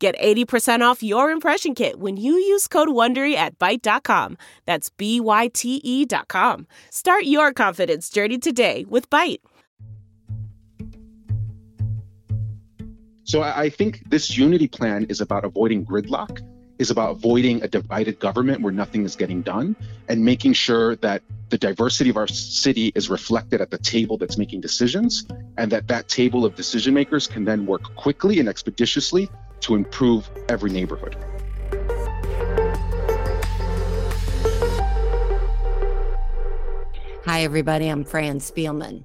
Get 80% off your impression kit when you use code WONDERY at Byte.com. That's B-Y-T-E dot com. Start your confidence journey today with Byte. So I think this unity plan is about avoiding gridlock, is about avoiding a divided government where nothing is getting done, and making sure that the diversity of our city is reflected at the table that's making decisions, and that that table of decision makers can then work quickly and expeditiously to improve every neighborhood. Hi, everybody. I'm Fran Spielman.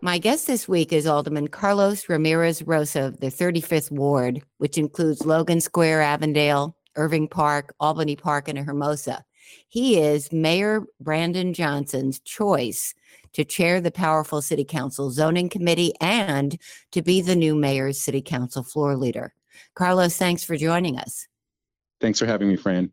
My guest this week is Alderman Carlos Ramirez Rosa of the 35th Ward, which includes Logan Square, Avondale, Irving Park, Albany Park, and Hermosa. He is Mayor Brandon Johnson's choice to chair the powerful City Council Zoning Committee and to be the new mayor's City Council floor leader. Carlos, thanks for joining us. Thanks for having me, Fran.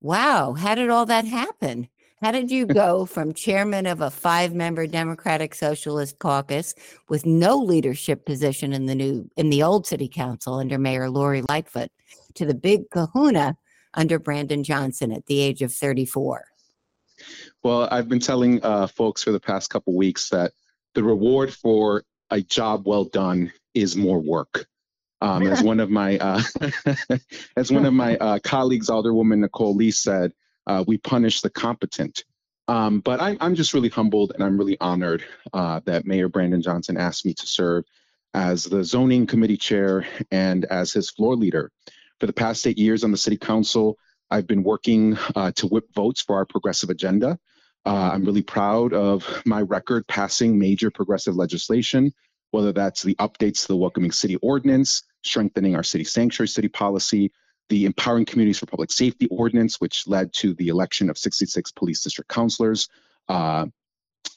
Wow, how did all that happen? How did you go from chairman of a five member Democratic Socialist caucus with no leadership position in the new in the old city council under Mayor Lori Lightfoot to the big kahuna under Brandon Johnson at the age of 34? Well, I've been telling uh, folks for the past couple weeks that the reward for a job well done is more work. Um, as one of my uh, as one of my uh, colleagues, Alderwoman Nicole Lee said, uh, we punish the competent. Um, but I, am just really humbled and I'm really honored uh, that Mayor Brandon Johnson asked me to serve as the zoning committee chair and as his floor leader. For the past eight years on the city council, I've been working uh, to whip votes for our progressive agenda. Uh, I'm really proud of my record passing major progressive legislation whether that's the updates to the Welcoming City Ordinance, strengthening our city sanctuary city policy, the Empowering Communities for Public Safety Ordinance, which led to the election of 66 police district councilors uh,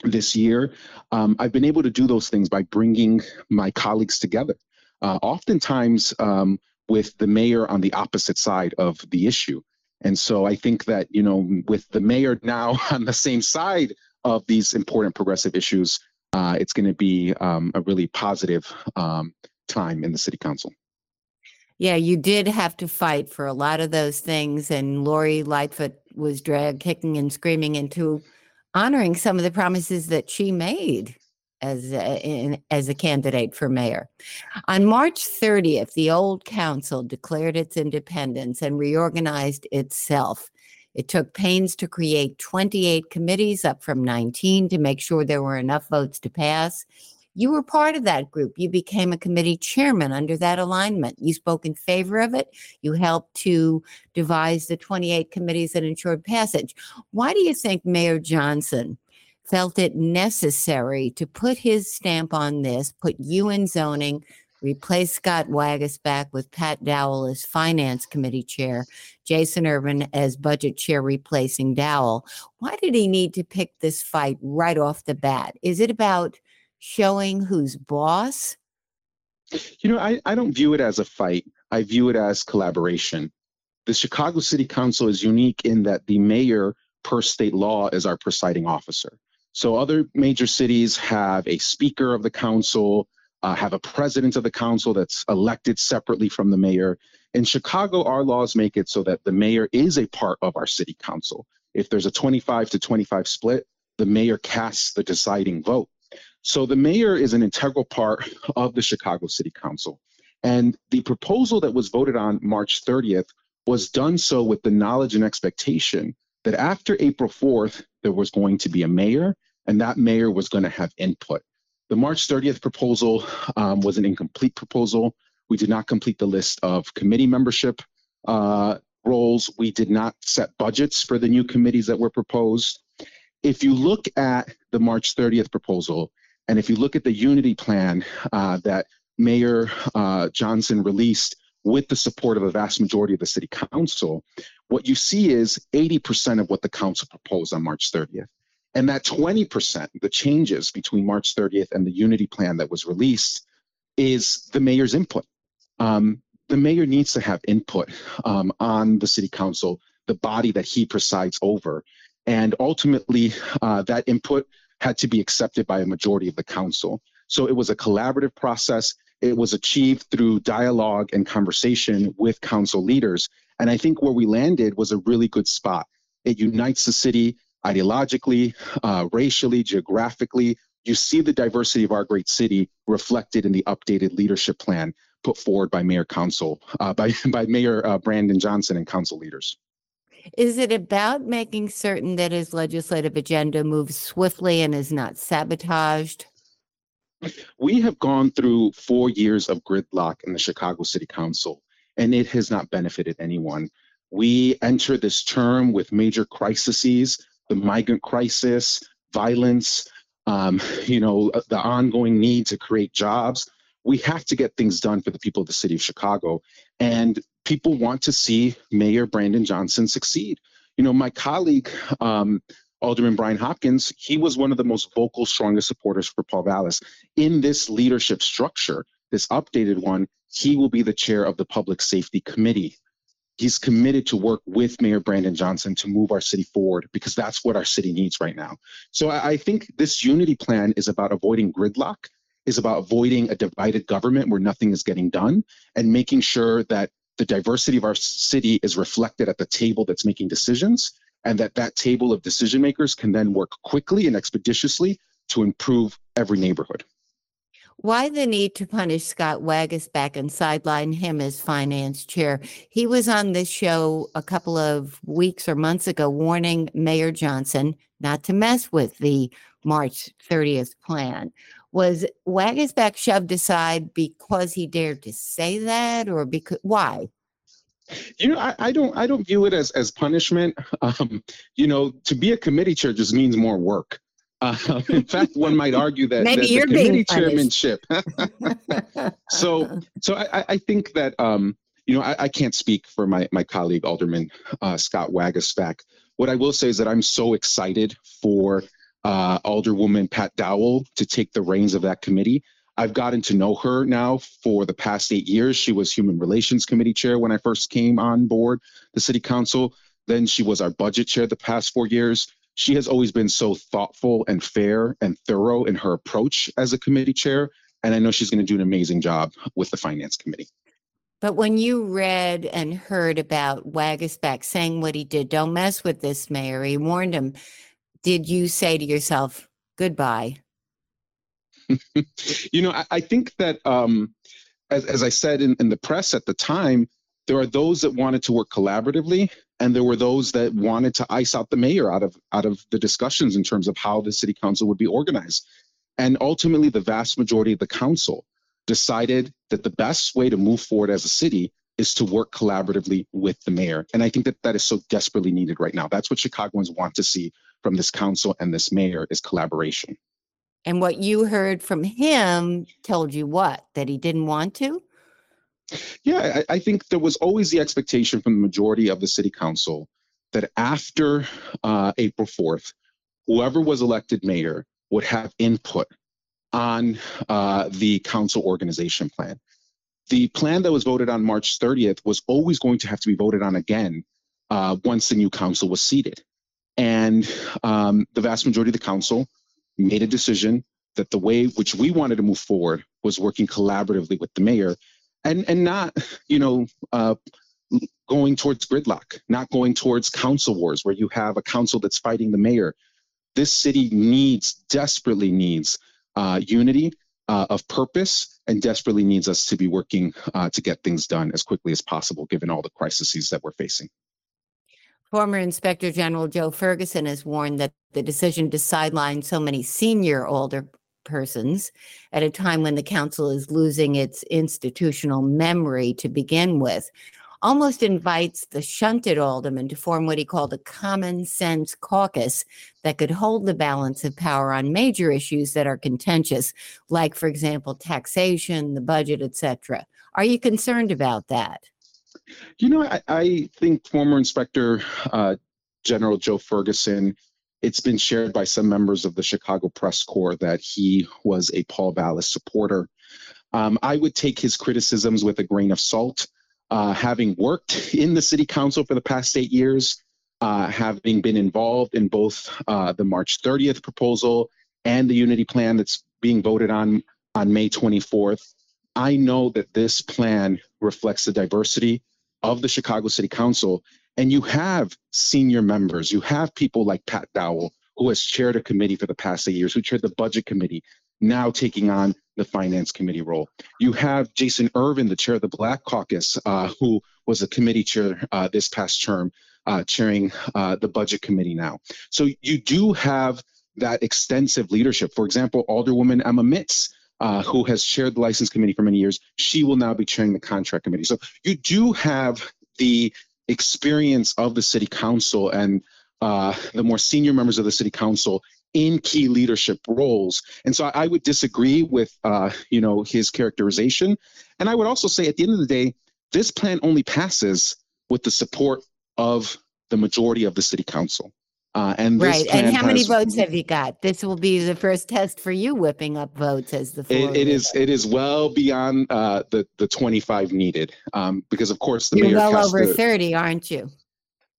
this year. Um, I've been able to do those things by bringing my colleagues together. Uh, oftentimes, um, with the mayor on the opposite side of the issue. And so I think that, you know, with the mayor now on the same side of these important progressive issues, uh, it's going to be um, a really positive um, time in the city council. Yeah, you did have to fight for a lot of those things, and Lori Lightfoot was dragged kicking and screaming into honoring some of the promises that she made as a, in, as a candidate for mayor. On March 30th, the old council declared its independence and reorganized itself. It took pains to create 28 committees, up from 19, to make sure there were enough votes to pass. You were part of that group. You became a committee chairman under that alignment. You spoke in favor of it. You helped to devise the 28 committees that ensured passage. Why do you think Mayor Johnson felt it necessary to put his stamp on this, put you in zoning, replace Scott Waguespack with Pat Dowell as Finance Committee Chair, Jason Ervin as Budget Chair replacing Dowell. Why did he need to pick this fight right off the bat? Is it about showing who's boss? You know, I, I don't view it as a fight. I view it as collaboration. The Chicago City Council is unique in that the mayor, per state law, is our presiding officer. So other major cities have a speaker of the council, uh, have a president of the council that's elected separately from the mayor. In Chicago, our laws make it so that the mayor is a part of our city council. If there's a 25 to 25 split, the mayor casts the deciding vote. So the mayor is an integral part of the Chicago City Council. And the proposal that was voted on March 30th was done so with the knowledge and expectation that after April 4th, there was going to be a mayor, and that mayor was going to have input. The March 30th proposal um, was an incomplete proposal. We did not complete the list of committee membership uh, roles. We did not set budgets for the new committees that were proposed. If you look at the March 30th proposal, and if you look at the unity plan uh, that Mayor uh, Johnson released with the support of a vast majority of the city council, what you see is 80% of what the council proposed on March 30th. And that 20%, the changes between March 30th and the unity plan that was released, is the mayor's input. Um, the mayor needs to have input um, on the city council, the body that he presides over. And ultimately, uh, that input had to be accepted by a majority of the council. So it was a collaborative process. It was achieved through dialogue and conversation with council leaders. And I think where we landed was a really good spot. It unites the city ideologically, uh, racially, geographically. You see the diversity of our great city reflected in the updated leadership plan put forward by Mayor Council, uh, by, by Mayor uh, Brandon Johnson and council leaders. Is it about making certain that his legislative agenda moves swiftly and is not sabotaged? We have gone through four years of gridlock in the Chicago City Council, and it has not benefited anyone. We enter this term with major crises, the migrant crisis, violence, um, you know, the ongoing need to create jobs. We have to get things done for the people of the city of Chicago. And people want to see Mayor Brandon Johnson succeed. You know, my colleague, um, Alderman Brian Hopkins, he was one of the most vocal, strongest supporters for Paul Vallas. In this leadership structure, this updated one, he will be the chair of the Public Safety Committee. He's committed to work with Mayor Brandon Johnson to move our city forward because that's what our city needs right now. So I, I think this unity plan is about avoiding gridlock, is about avoiding a divided government where nothing is getting done, and making sure that the diversity of our city is reflected at the table that's making decisions and that that table of decision makers can then work quickly and expeditiously to improve every neighborhood. Why the need to punish Scott Waguespack and sideline him as finance chair? He was on this show a couple of weeks or months ago warning Mayor Johnson not to mess with the March 30th plan. Was Waguespack shoved aside because he dared to say that, or because why? You know, I, I don't I don't view it as as punishment. Um, you know, to be a committee chair just means more work. Uh, in fact, one might argue that, Maybe that you're the committee chairmanship. so, so I, I think that um, you know I, I can't speak for my my colleague Alderman uh, Scott Waguespack. What I will say is that I'm so excited for uh, Alderwoman Pat Dowell to take the reins of that committee. I've gotten to know her now for the past eight years. She was Human Relations Committee Chair when I first came on board the City Council. Then she was our Budget Chair the past four years. She has always been so thoughtful and fair and thorough in her approach as a committee chair. And I know she's going to do an amazing job with the Finance Committee. But when you read and heard about Waguespack saying what he did, don't mess with this mayor, he warned him. Did you say to yourself, goodbye? you know, I, I think that, um, as, as I said in, in the press at the time, there are those that wanted to work collaboratively, and there were those that wanted to ice out the mayor out of out of the discussions in terms of how the city council would be organized. And ultimately, the vast majority of the council decided that the best way to move forward as a city is to work collaboratively with the mayor. And I think that that is so desperately needed right now. That's what Chicagoans want to see from this council and this mayor is collaboration. And what you heard from him told you what? That he didn't want to? Yeah, I, I think there was always the expectation from the majority of the city council that after uh, April 4th, whoever was elected mayor would have input on uh, the council organization plan. The plan that was voted on March 30th was always going to have to be voted on again uh, once the new council was seated. And um, the vast majority of the council made a decision that the way which we wanted to move forward was working collaboratively with the mayor and, and not, you know, uh, going towards gridlock, not going towards council wars where you have a council that's fighting the mayor. This city needs, desperately needs uh, unity uh, of purpose and desperately needs us to be working uh, to get things done as quickly as possible, given all the crises that we're facing. Former Inspector General Joe Ferguson has warned that the decision to sideline so many senior older persons at a time when the council is losing its institutional memory to begin with almost invites the shunted alderman to form what he called a common sense caucus that could hold the balance of power on major issues that are contentious, like, for example, taxation, the budget, etc. Are you concerned about that? You know, I, I think former Inspector uh, General Joe Ferguson, it's been shared by some members of the Chicago Press Corps that he was a Paul Vallas supporter. Um, I would take his criticisms with a grain of salt. Uh, having worked in the city council for the past eight years, uh, having been involved in both uh, the March 30th proposal and the unity plan that's being voted on on May 24th, I know that this plan reflects the diversity of the Chicago City Council. And you have senior members, you have people like Pat Dowell, who has chaired a committee for the past eight years, who chaired the budget committee, now taking on the finance committee role. You have Jason Ervin, the chair of the Black Caucus, uh, who was a committee chair uh, this past term, uh, chairing uh, the budget committee now. So you do have that extensive leadership. For example, Alderwoman Emma Mitts, uh, who has chaired the license committee for many years, she will now be chairing the contract committee. So you do have the experience of the city council and uh, the more senior members of the city council in key leadership roles. And so I would disagree with, uh, you know, his characterization. And I would also say at the end of the day, this plan only passes with the support of the majority of the city council. Uh, and right. And how many votes have you got? This will be the first test for you whipping up votes as the. It, it is. It is well beyond uh, the the twenty five needed, um, because of course the You're mayor. well over the, thirty, aren't you?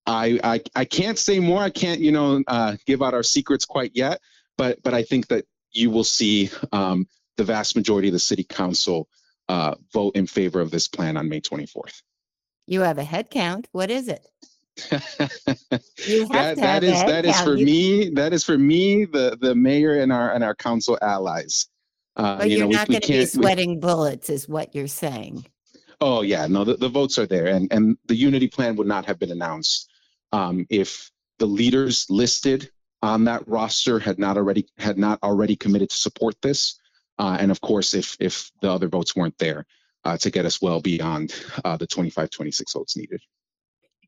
I, I I can't say more. I can't you know uh, give out our secrets quite yet, but but I think that you will see um, the vast majority of the city council uh, vote in favor of this plan on May twenty fourth. You have a head count. What is it? that, that is that is for me. That is for me, the the mayor and our and our council allies. Uh, but you are not going to be sweating we, bullets, is what you're saying. Oh yeah, no, the, the votes are there, and and the unity plan would not have been announced um, if the leaders listed on that roster had not already had not already committed to support this, uh, and of course, if if the other votes weren't there uh, to get us well beyond uh, the 25, 26 votes needed.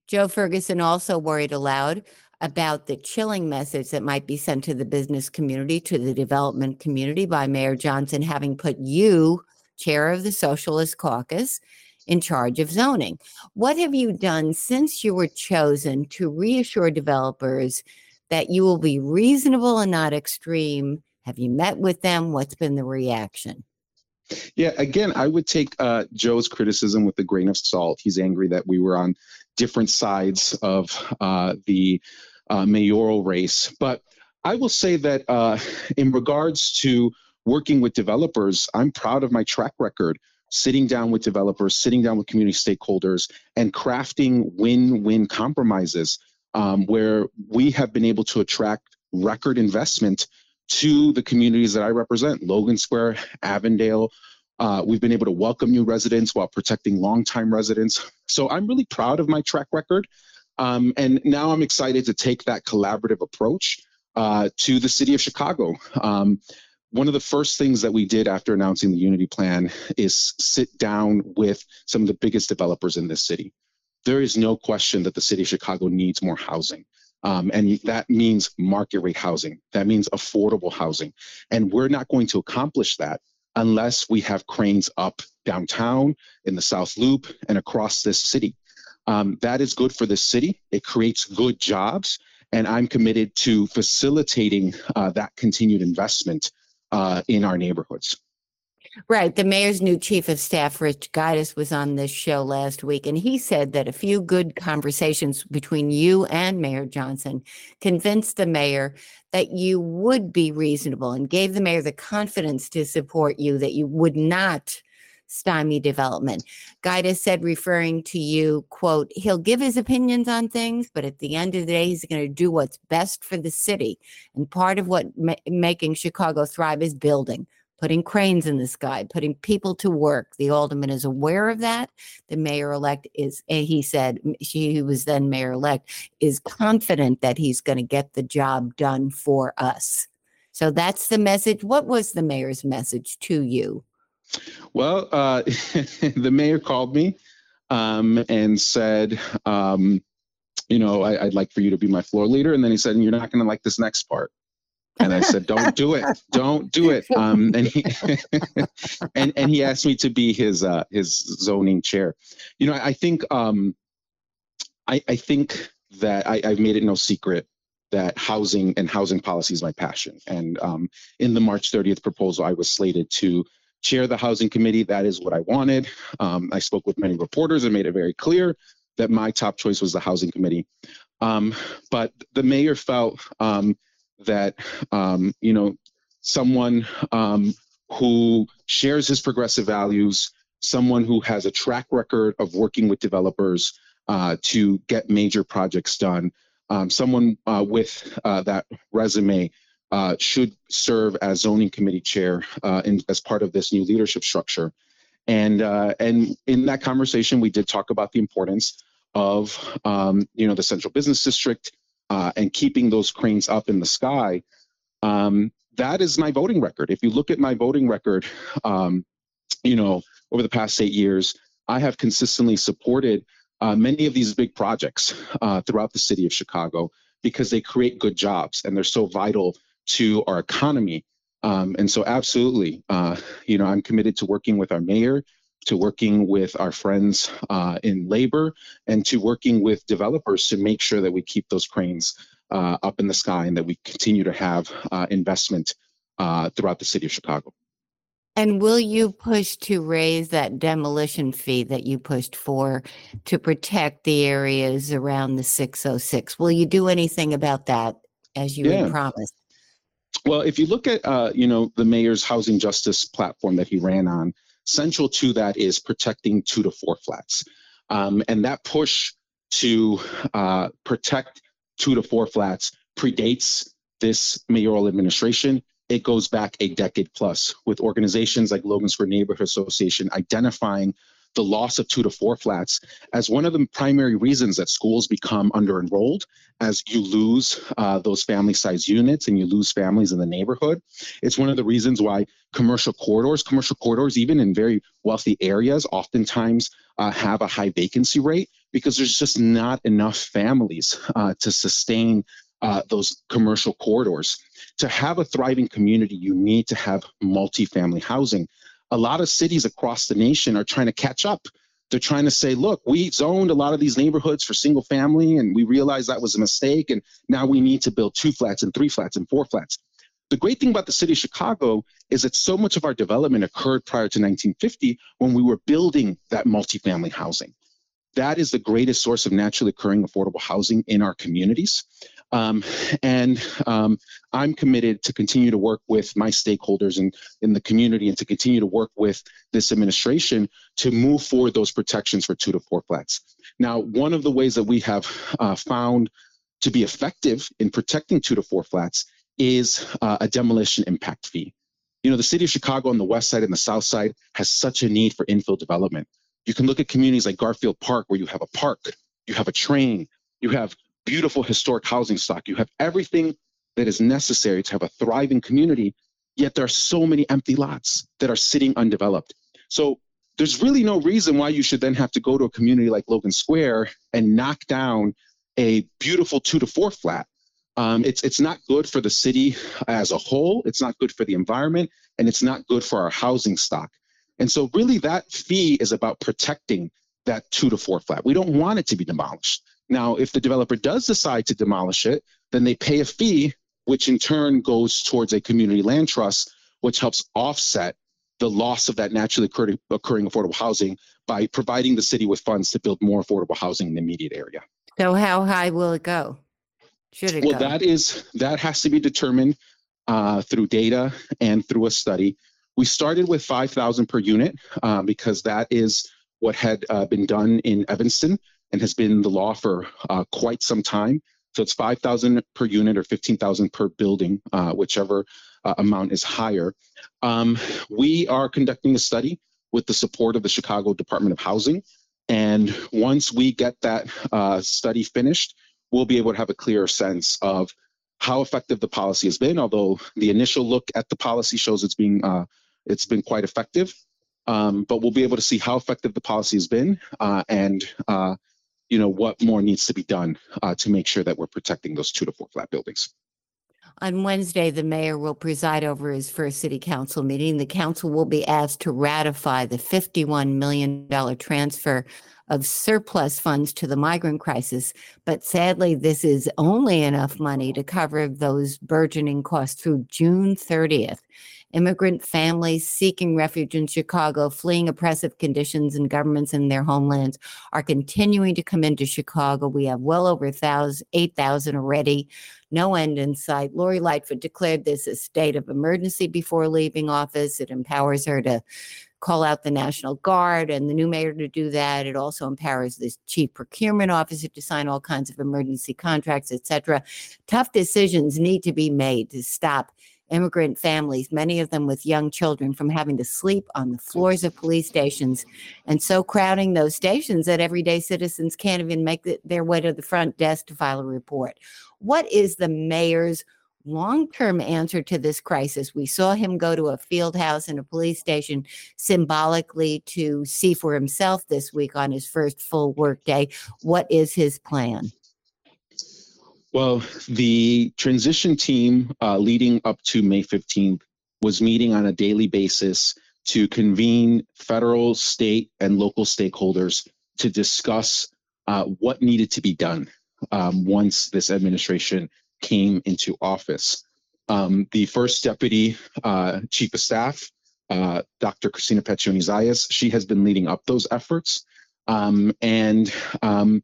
Joe Ferguson also worried aloud about the chilling message that might be sent to the business community, to the development community by Mayor Johnson having put you, chair of the Socialist Caucus, in charge of zoning. What have you done since you were chosen to reassure developers that you will be reasonable and not extreme? Have you met with them? What's been the reaction? Yeah, again, I would take uh, Joe's criticism with a grain of salt. He's angry that we were on different sides of uh, the uh, mayoral race. But I will say that uh, in regards to working with developers, I'm proud of my track record sitting down with developers, sitting down with community stakeholders, and crafting win win compromises um, where we have been able to attract record investment to the communities that I represent Logan Square, Avondale, uh, we've been able to welcome new residents while protecting longtime residents. So I'm really proud of my track record. Um, and now I'm excited to take that collaborative approach uh, to the city of Chicago. Um, one of the first things that we did after announcing the Unity Plan is sit down with some of the biggest developers in this city. There is no question that the city of Chicago needs more housing. Um, and that means market rate housing. That means affordable housing. And we're not going to accomplish that unless we have cranes up downtown, in the South Loop, and across this city. Um, that is good for the city. It creates good jobs. And I'm committed to facilitating uh, that continued investment uh, in our neighborhoods. Right. The mayor's new chief of staff, Rich Guidice, was on this show last week, and he said that a few good conversations between you and Mayor Johnson convinced the mayor that you would be reasonable and gave the mayor the confidence to support you, that you would not stymie development. Guidice said, referring to you, quote, he'll give his opinions on things, but at the end of the day, he's going to do what's best for the city. And part of what ma- making Chicago thrive is building putting cranes in the sky, putting people to work. The alderman is aware of that. The mayor elect is, eh, he said, she was then mayor elect, is confident that he's going to get the job done for us. So that's the message. What was the mayor's message to you? Well, uh, the mayor called me um, and said, um, you know, I, would like for you to be my floor leader. And then he said, you're not going to like this next part. And I said, "Don't do it, don't do it." Um, and he and and he asked me to be his uh, his zoning chair. You know, I think um, I, I think that I, I've made it no secret that housing and housing policy is my passion. And um, in the March 30th proposal, I was slated to chair the housing committee. That is what I wanted. Um, I spoke with many reporters and made it very clear that my top choice was the housing committee. Um, but the mayor felt um, that, um, you know, someone um, who shares his progressive values, someone who has a track record of working with developers uh, to get major projects done, um, someone uh, with uh, that resume uh, should serve as zoning committee chair uh, in, as part of this new leadership structure. And uh, and in that conversation, we did talk about the importance of um, you know the central business district uh, and keeping those cranes up in the sky. Um, that is my voting record. If you look at my voting record, um, you know over the past eight years, I have consistently supported uh, many of these big projects uh, throughout the city of Chicago because they create good jobs and they're so vital to our economy. Um, and so, absolutely, uh, you know, I'm committed to working with our mayor, to working with our friends uh, in labor, and to working with developers to make sure that we keep those cranes uh, up in the sky and that we continue to have uh, investment throughout the city of Chicago. And will you push to raise that demolition fee that you pushed for to protect the areas around the 606? Will you do anything about that as you yeah. promised? Well, if you look at uh, you know the mayor's housing justice platform that he ran on, central to that is protecting two to four flats, um, and that push to uh, protect two to four flats predates this mayoral administration. It goes back a decade plus with organizations like Logan Square Neighborhood Association identifying the loss of two to four flats as one of the primary reasons that schools become under enrolled as you lose uh, those family size units and you lose families in the neighborhood. It's one of the reasons why commercial corridors, commercial corridors, even in very wealthy areas, oftentimes uh, have a high vacancy rate because there's just not enough families uh, to sustain uh, those commercial corridors. To have a thriving community, you need to have multifamily housing. A lot of cities across the nation are trying to catch up. They're trying to say, look, we zoned a lot of these neighborhoods for single family, and we realized that was a mistake. And now we need to build two flats and three flats and four flats. The great thing about the city of Chicago is that so much of our development occurred prior to 1950 when we were building that multifamily housing. That is the greatest source of naturally occurring affordable housing in our communities. Um, and um, I'm committed to continue to work with my stakeholders in, in the community and to continue to work with this administration to move forward those protections for two to four flats. Now, one of the ways that we have uh, found to be effective in protecting two to four flats is uh, a demolition impact fee. You know, the city of Chicago on the west side and the south side has such a need for infill development. You can look at communities like Garfield Park, where you have a park, you have a train, you have beautiful historic housing stock. You have everything that is necessary to have a thriving community, yet there are so many empty lots that are sitting undeveloped. So there's really no reason why you should then have to go to a community like Logan Square and knock down a beautiful two to four flat. Um, it's it's not good for the city as a whole. It's not good for the environment, and it's not good for our housing stock. And so, really, that fee is about protecting that two to four flat. We don't want it to be demolished. Now, if the developer does decide to demolish it, then they pay a fee, which in turn goes towards a community land trust, which helps offset the loss of that naturally occurring affordable housing by providing the city with funds to build more affordable housing in the immediate area. So, how high will it go? Should it well, go? that is that has to be determined uh, through data and through a study. We started with 5,000 per unit uh, because that is what had uh, been done in Evanston and has been the law for uh, quite some time. So it's 5,000 per unit or 15,000 per building, uh, whichever uh, amount is higher. Um, we are conducting a study with the support of the Chicago Department of Housing. And once we get that uh, study finished, we'll be able to have a clearer sense of how effective the policy has been. Although the initial look at the policy shows it's being uh, it's been quite effective. Um, but we'll be able to see how effective the policy has been uh, and uh, you know what more needs to be done uh, to make sure that we're protecting those two to four flat buildings. On Wednesday, the mayor will preside over his first city council meeting. The council will be asked to ratify the $51 million transfer of surplus funds to the migrant crisis. But sadly, this is only enough money to cover those burgeoning costs through June 30th. Immigrant families seeking refuge in Chicago, fleeing oppressive conditions and governments in their homelands, are continuing to come into Chicago. We have well over 8,000 already, no end in sight. Lori Lightfoot declared this a state of emergency before leaving office. It empowers her to call out the National Guard and the new mayor to do that. It also empowers the chief procurement officer to sign all kinds of emergency contracts, etc. Tough decisions need to be made to stop immigrant families, many of them with young children, from having to sleep on the floors of police stations and so crowding those stations that everyday citizens can't even make their way to the front desk to file a report. What is the mayor's long term answer to this crisis. We saw him go to a field house and a police station symbolically to see for himself this week on his first full work day. What is his plan? Well, the transition team uh, leading up to May 15th was meeting on a daily basis to convene federal, state, and local stakeholders to discuss uh, what needed to be done um, once this administration came into office. Um, the first deputy uh, chief of staff, uh, Dr. Cristina Pacione Zayas, she has been leading up those efforts. Um, and um,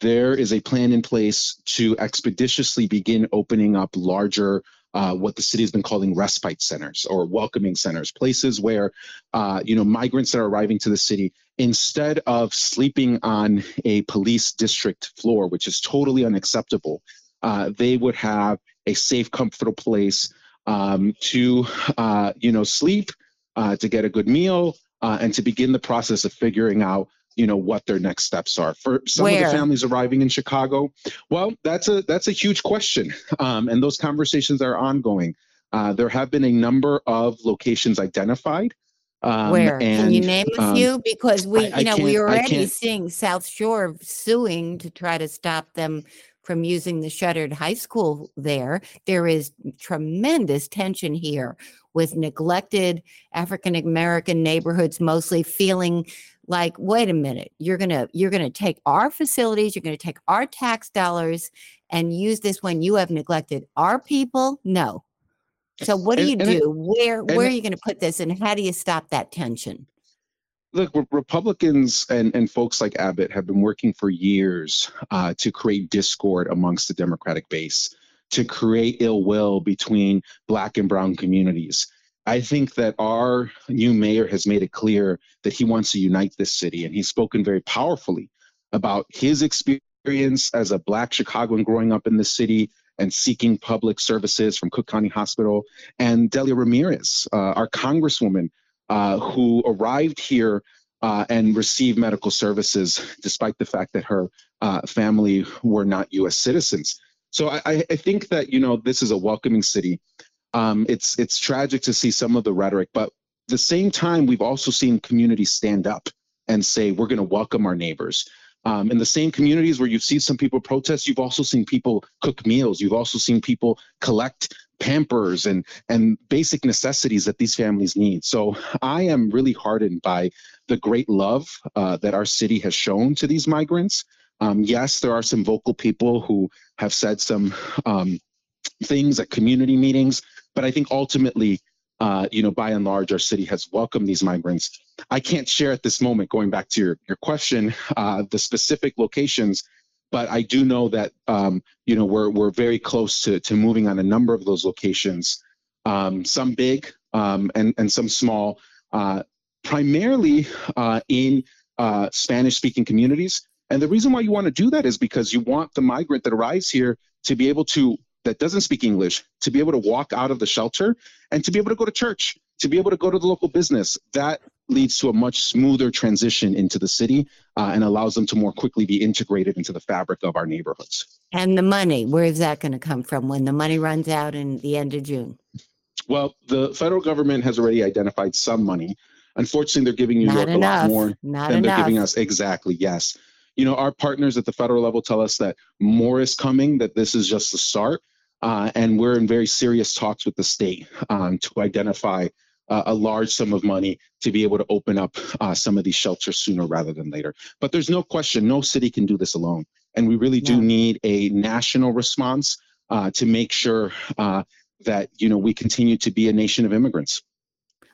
there is a plan in place to expeditiously begin opening up larger uh, what the city has been calling respite centers or welcoming centers, places where uh, you know migrants that are arriving to the city, instead of sleeping on a police district floor, which is totally unacceptable, uh, they would have a safe, comfortable place um, to, uh, you know, sleep, uh, to get a good meal, uh, and to begin the process of figuring out, you know, what their next steps are. For some Where? of the families arriving in Chicago, well, that's a that's a huge question, um, and those conversations are ongoing. Uh, there have been a number of locations identified. Um, Where and, can you name a um, few? Because we, I, you know, we are already seeing South Shore suing to try to stop them from using the shuttered high school there. There is tremendous tension here with neglected African American neighborhoods, mostly feeling like, wait a minute, you're gonna you're gonna take our facilities, you're gonna take our tax dollars and use this when you have neglected our people. No. So what do you and, do? where where are you going to put this, and how do you stop that tension? look, Republicans and, and folks like Abbott have been working for years uh, to create discord amongst the Democratic base, to create ill will between Black and Brown communities. I think that our new mayor has made it clear that he wants to unite this city, and he's spoken very powerfully about his experience as a Black Chicagoan growing up in the city and seeking public services from Cook County Hospital, and Delia Ramirez, uh, our congresswoman, uh, who arrived here uh, and received medical services despite the fact that her uh, family were not U.S. citizens. So I, I, think that you know this is a welcoming city. Um, it's it's tragic to see some of the rhetoric, but the same time, we've also seen communities stand up and say we're going to welcome our neighbors. Um, in the same communities where you've seen some people protest, you've also seen people cook meals. You've also seen people collect pampers and and basic necessities that these families need. So I am really heartened by the great love uh, that our city has shown to these migrants. Um, yes, there are some vocal people who have said some um, things at community meetings, but I think ultimately, uh, you know, by and large, our city has welcomed these migrants. I can't share at this moment, going back to your, your question, uh, the specific locations but I do know that um, you know we're we're very close to to moving on a number of those locations, um, some big um, and and some small, uh, primarily uh, in uh, Spanish-speaking communities. And the reason why you want to do that is because you want the migrant that arrives here to be able to that doesn't speak English to be able to walk out of the shelter and to be able to go to church, to be able to go to the local business. That leads to a much smoother transition into the city uh, and allows them to more quickly be integrated into the fabric of our neighborhoods. And the money, where is that going to come from when the money runs out in the end of June? Well, the federal government has already identified some money. Unfortunately, they're giving New Not York enough. a lot more Not than enough. they're giving us. Exactly, yes. You know, our partners at the federal level tell us that more is coming, that this is just the start. Uh, and we're in very serious talks with the state um, to identify uh, a large sum of money to be able to open up uh, some of these shelters sooner rather than later. But there's no question, no city can do this alone. And we really do need a national response uh, to make sure uh, that you know we continue to be a nation of immigrants.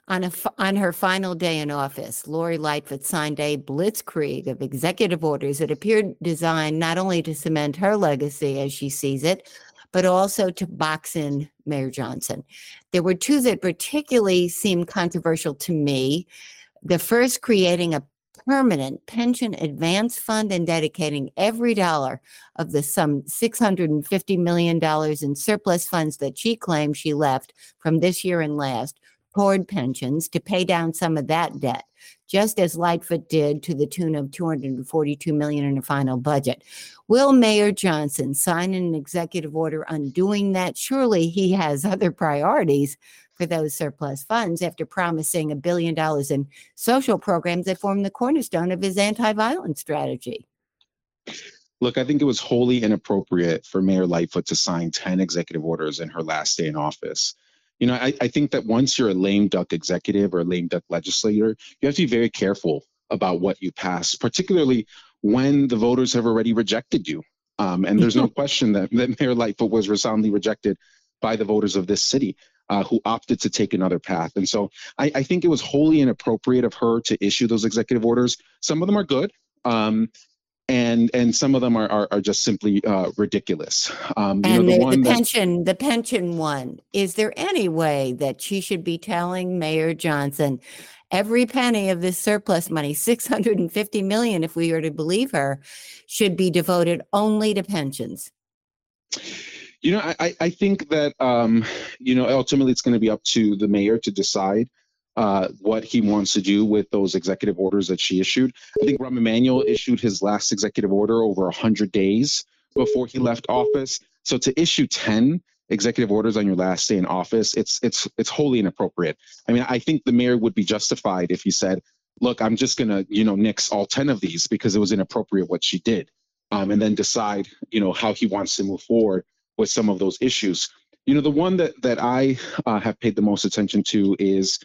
On, a, on her final day in office, Lori Lightfoot signed a blitzkrieg of executive orders that appeared designed not only to cement her legacy as she sees it, but also to box in Mayor Johnson. There were two that particularly seemed controversial to me. The first, creating a permanent pension advance fund and dedicating every dollar of the some $650 million in surplus funds that she claimed she left from this year and last toward pensions to pay down some of that debt, just as Lightfoot did to the tune of 242 million in the final budget. Will Mayor Johnson sign an executive order undoing that? Surely he has other priorities for those surplus funds after promising a billion dollars in social programs that form the cornerstone of his anti-violence strategy. Look, I think it was wholly inappropriate for Mayor Lightfoot to sign 10 executive orders in her last day in office. You know, I, I think that once you're a lame duck executive or a lame duck legislator, you have to be very careful about what you pass, particularly when the voters have already rejected you. Um, and there's no question that, that Mayor Lightfoot was resoundingly rejected by the voters of this city uh, who opted to take another path. And so I, I, think it was wholly inappropriate of her to issue those executive orders. Some of them are good. Um, and and some of them are are, are just simply uh, ridiculous. Um, and know, the, the, the pension, the pension one. Is there any way that she should be telling Mayor Johnson every penny of this surplus money, six hundred and fifty million, if we were to believe her, should be devoted only to pensions? You know, I, I think that, um, you know, ultimately it's going to be up to the mayor to decide uh, what he wants to do with those executive orders that she issued. I think Rahm Emanuel issued his last executive order over 100 days before he left office. So to issue 10 executive orders on your last day in office, it's it's it's wholly inappropriate. I mean, I think the mayor would be justified if he said, "Look, I'm just to, you know, nix all 10 of these because it was inappropriate what she did." Um, and then decide, you know, how he wants to move forward with some of those issues. You know, the one that that I uh, have paid the most attention to is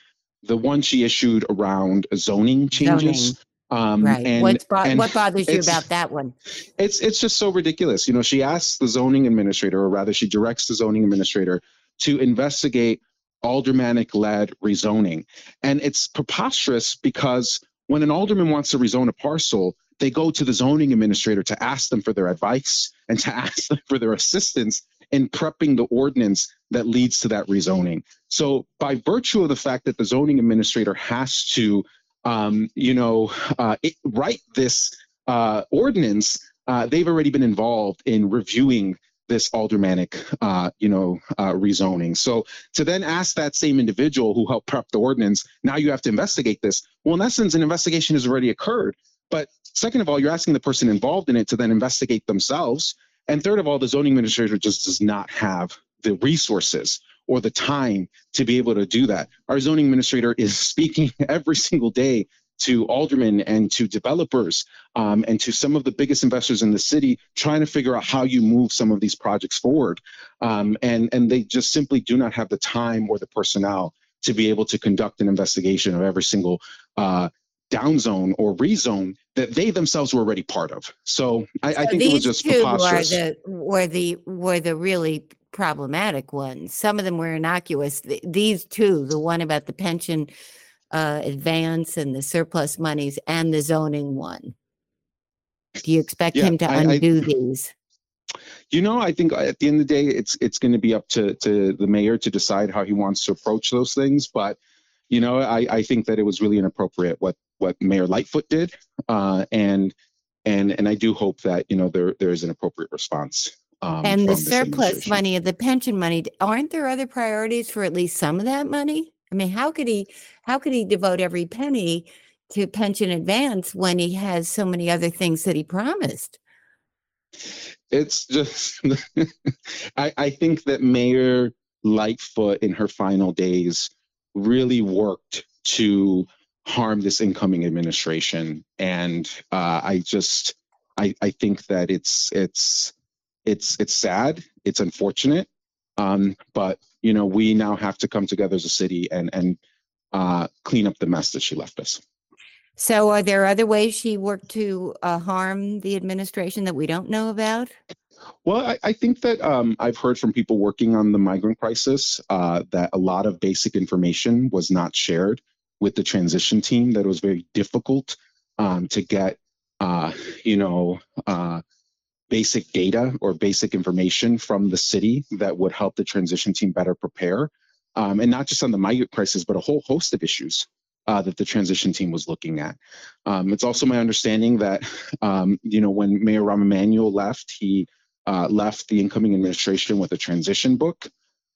the one she issued around zoning changes. Zoning. Um, right. And, What's bo- what bothers you about that one? It's it's just so ridiculous. You know, she asks the zoning administrator, or rather, she directs the zoning administrator to investigate aldermanic-led rezoning, and it's preposterous because when an alderman wants to rezone a parcel, they go to the zoning administrator to ask them for their advice and to ask them for their assistance in prepping the ordinance that leads to that rezoning. So, by virtue of the fact that the zoning administrator has to, um, you know, uh, it, write this uh, ordinance, uh, they've already been involved in reviewing this aldermanic, uh, you know, uh, rezoning. So to then ask that same individual who helped prep the ordinance, now you have to investigate this. Well, in essence, an investigation has already occurred. But second of all, you're asking the person involved in it to then investigate themselves. And third of all, the zoning administrator just does not have the resources or the time to be able to do that. Our zoning administrator is speaking every single day to aldermen and to developers um, and to some of the biggest investors in the city, trying to figure out how you move some of these projects forward. Um, and, and they just simply do not have the time or the personnel to be able to conduct an investigation of every single uh, downzone or rezone that they themselves were already part of. So I, so I think it was just preposterous. Were the, were the were the really problematic ones. Some of them were innocuous. these two, the one about the pension uh, advance and the surplus monies, and the zoning one. Do you expect yeah, him to undo I, I, these? You know, I think at the end of the day, it's it's going to be up to to the mayor to decide how he wants to approach those things. But you know, I, I think that it was really inappropriate what what Mayor Lightfoot did, uh, and and and I do hope that you know there there is an appropriate response. Um, and the surplus money of the pension money, aren't there other priorities for at least some of that money? I mean, how could he how could he devote every penny to pension advance when he has so many other things that he promised? It's just I, I think that Mayor Lightfoot in her final days really worked to harm this incoming administration. And uh, I just, I, I think that it's, it's, it's, it's sad. It's unfortunate. Um, but you know, we now have to come together as a city and and uh, clean up the mess that she left us. So, are there other ways she worked to uh, harm the administration that we don't know about? Well, I, I think that um, I've heard from people working on the migrant crisis uh, that a lot of basic information was not shared with the transition team. That it was very difficult um, to get, uh, you know, uh, basic data or basic information from the city that would help the transition team better prepare, um, and not just on the migrant crisis, but a whole host of issues. Uh, that the transition team was looking at. Um, it's also my understanding that, um, you know, when Mayor Rahm Emanuel left, he uh, left the incoming administration with a transition book.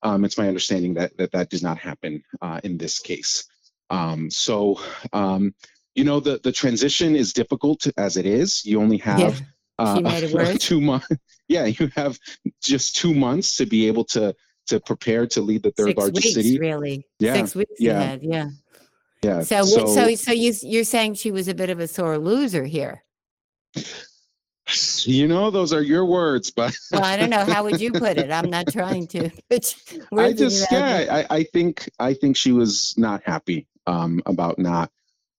Um, it's my understanding that that, that does not happen uh, in this case. Um, so, um, you know, the, the transition is difficult as it is. You only have yeah. uh, two months. Yeah, you have just two months to be able to to prepare to lead the third Six largest weeks, city. Really, yeah. six weeks yeah. ahead. Yeah. Yeah. So, so, so, so you you're saying she was a bit of a sore loser here. You know, those are your words, but well, I don't know. How would you put it? I'm not trying to. I just, yeah, I, I think, I think she was not happy um, about not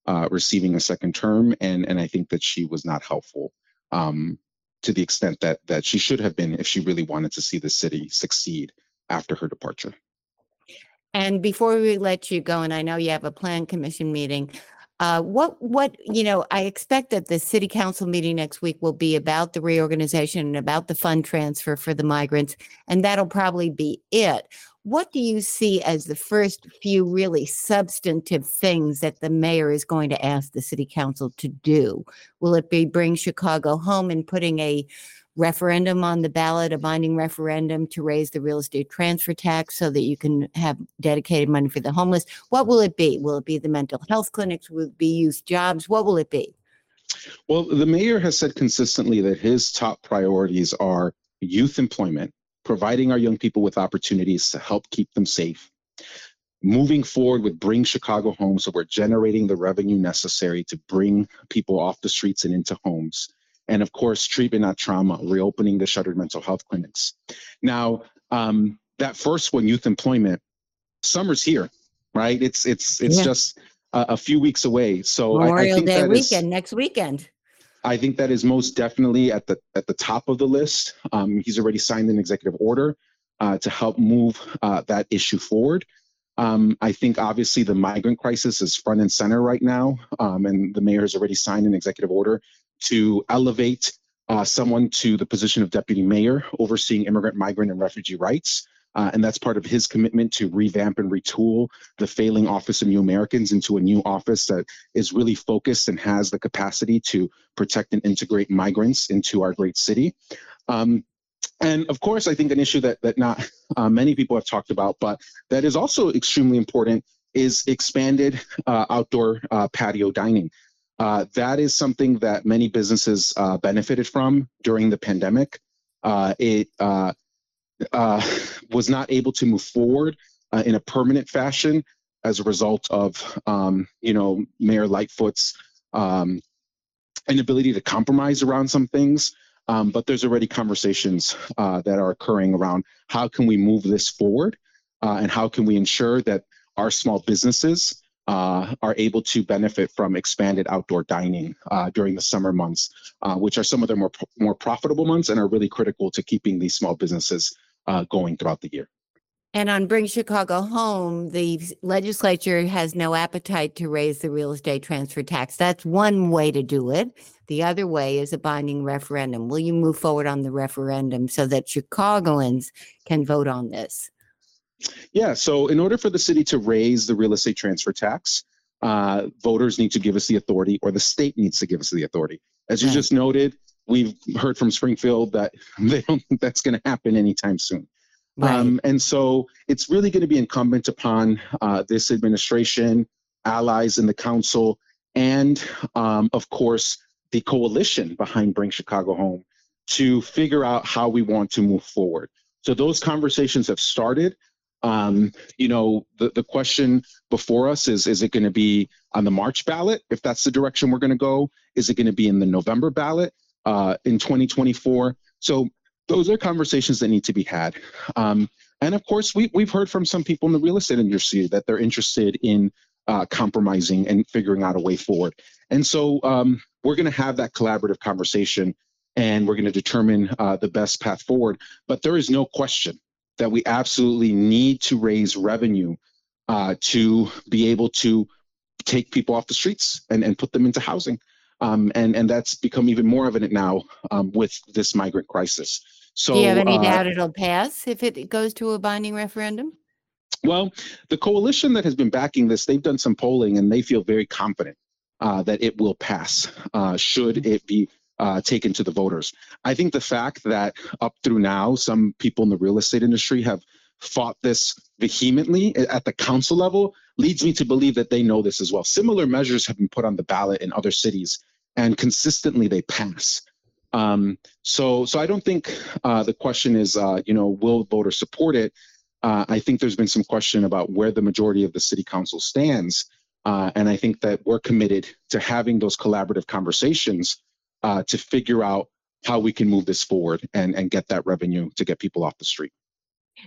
uh, receiving a second term, and and I think that she was not helpful um, to the extent that that she should have been if she really wanted to see the city succeed after her departure. And before we let you go, and I know you have a plan commission meeting, uh, what what you know, I expect that the city council meeting next week will be about the reorganization and about the fund transfer for the migrants, and that'll probably be it. What do you see as the first few really substantive things that the mayor is going to ask the city council to do? Will it be bring Chicago home and putting a referendum on the ballot, a binding referendum to raise the real estate transfer tax so that you can have dedicated money for the homeless. What will it be? Will it be the mental health clinics? Will it be youth jobs? What will it be? Well, the mayor has said consistently that his top priorities are youth employment, providing our young people with opportunities to help keep them safe, moving forward with Bring Chicago Home, so we're generating the revenue necessary to bring people off the streets and into homes and of course, treatment not trauma, reopening the shuttered mental health clinics. Now, um, that first one, youth employment, summer's here, right? It's it's it's yeah. just a, a, few weeks away. So Memorial I, I Day weekend is, next weekend. I think that is most definitely at the at the top of the list. Um, he's already signed an executive order uh, to help move uh, that issue forward. Um, I think obviously the migrant crisis is front and center right now, um, and the mayor has already signed an executive order to elevate uh, someone to the position of deputy mayor overseeing immigrant, migrant, and refugee rights. Uh, and that's part of his commitment to revamp and retool the failing Office of New Americans into a new office that is really focused and has the capacity to protect and integrate migrants into our great city. Um, and of course, I think an issue that that not uh, many people have talked about, but that is also extremely important, is expanded uh, outdoor uh, patio dining. Uh, that is something that many businesses uh, benefited from during the pandemic. Uh, it uh, uh, was not able to move forward in a permanent fashion as a result of, um, you know, Mayor Lightfoot's um, inability to compromise around some things. Um, but there's already conversations that are occurring around how can we move this forward and how can we ensure that our small businesses uh, are able to benefit from expanded outdoor dining uh, during the summer months, uh, which are some of the more more profitable months and are really critical to keeping these small businesses uh, going throughout the year. And on Bring Chicago Home, the legislature has no appetite to raise the real estate transfer tax. That's one way to do it. The other way is a binding referendum. Will you move forward on the referendum so that Chicagoans can vote on this? Yeah, so in order for the city to raise the real estate transfer tax, uh, voters need to give us the authority, or the state needs to give us the authority. As you right. just noted, we've heard from Springfield that they don't think that's going to happen anytime soon. Right. Um, and so it's really going to be incumbent upon uh, this administration, allies in the council, and um, of course, the coalition behind Bring Chicago Home to figure out how we want to move forward. So those conversations have started. Um, you know, the, the question before us is is it going to be on the March ballot, if that's the direction we're going to go? Is it going to be in the November ballot uh, in 2024? So those are conversations that need to be had. Um, And of course, we, we've heard from some people in the real estate industry that they're interested in uh, compromising and figuring out a way forward. And so um, we're going to have that collaborative conversation and we're going to determine uh, the best path forward. But there is no question that we absolutely need to raise revenue uh, to be able to take people off the streets and, and put them into housing. Um, and, and that's become even more evident now um, with this migrant crisis. So, Do you have any uh, doubt it'll pass if it goes to a binding referendum? Well, the coalition that has been backing this, they've done some polling and they feel very confident uh, that it will pass uh, should it be uh, taken to the voters. I think the fact that up through now, some people in the real estate industry have fought this vehemently at the council level leads me to believe that they know this as well. Similar measures have been put on the ballot in other cities and consistently they pass. Um, so, so I don't think uh, the question is, uh, you know, will voters support it? Uh, I think there's been some question about where the majority of the city council stands. Uh, and I think that we're committed to having those collaborative conversations uh, to figure out how we can move this forward and, and get that revenue to get people off the street.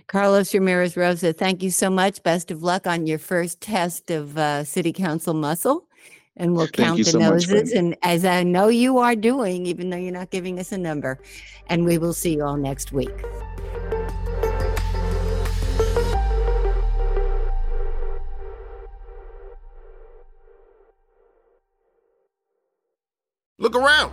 Carlos Ramirez Rosa, thank you so much. Best of luck on your first test of uh, city council muscle. And we'll count the so noses. Brenda. and as I know you are doing, even though you're not giving us a number. And we will see you all next week. Look around.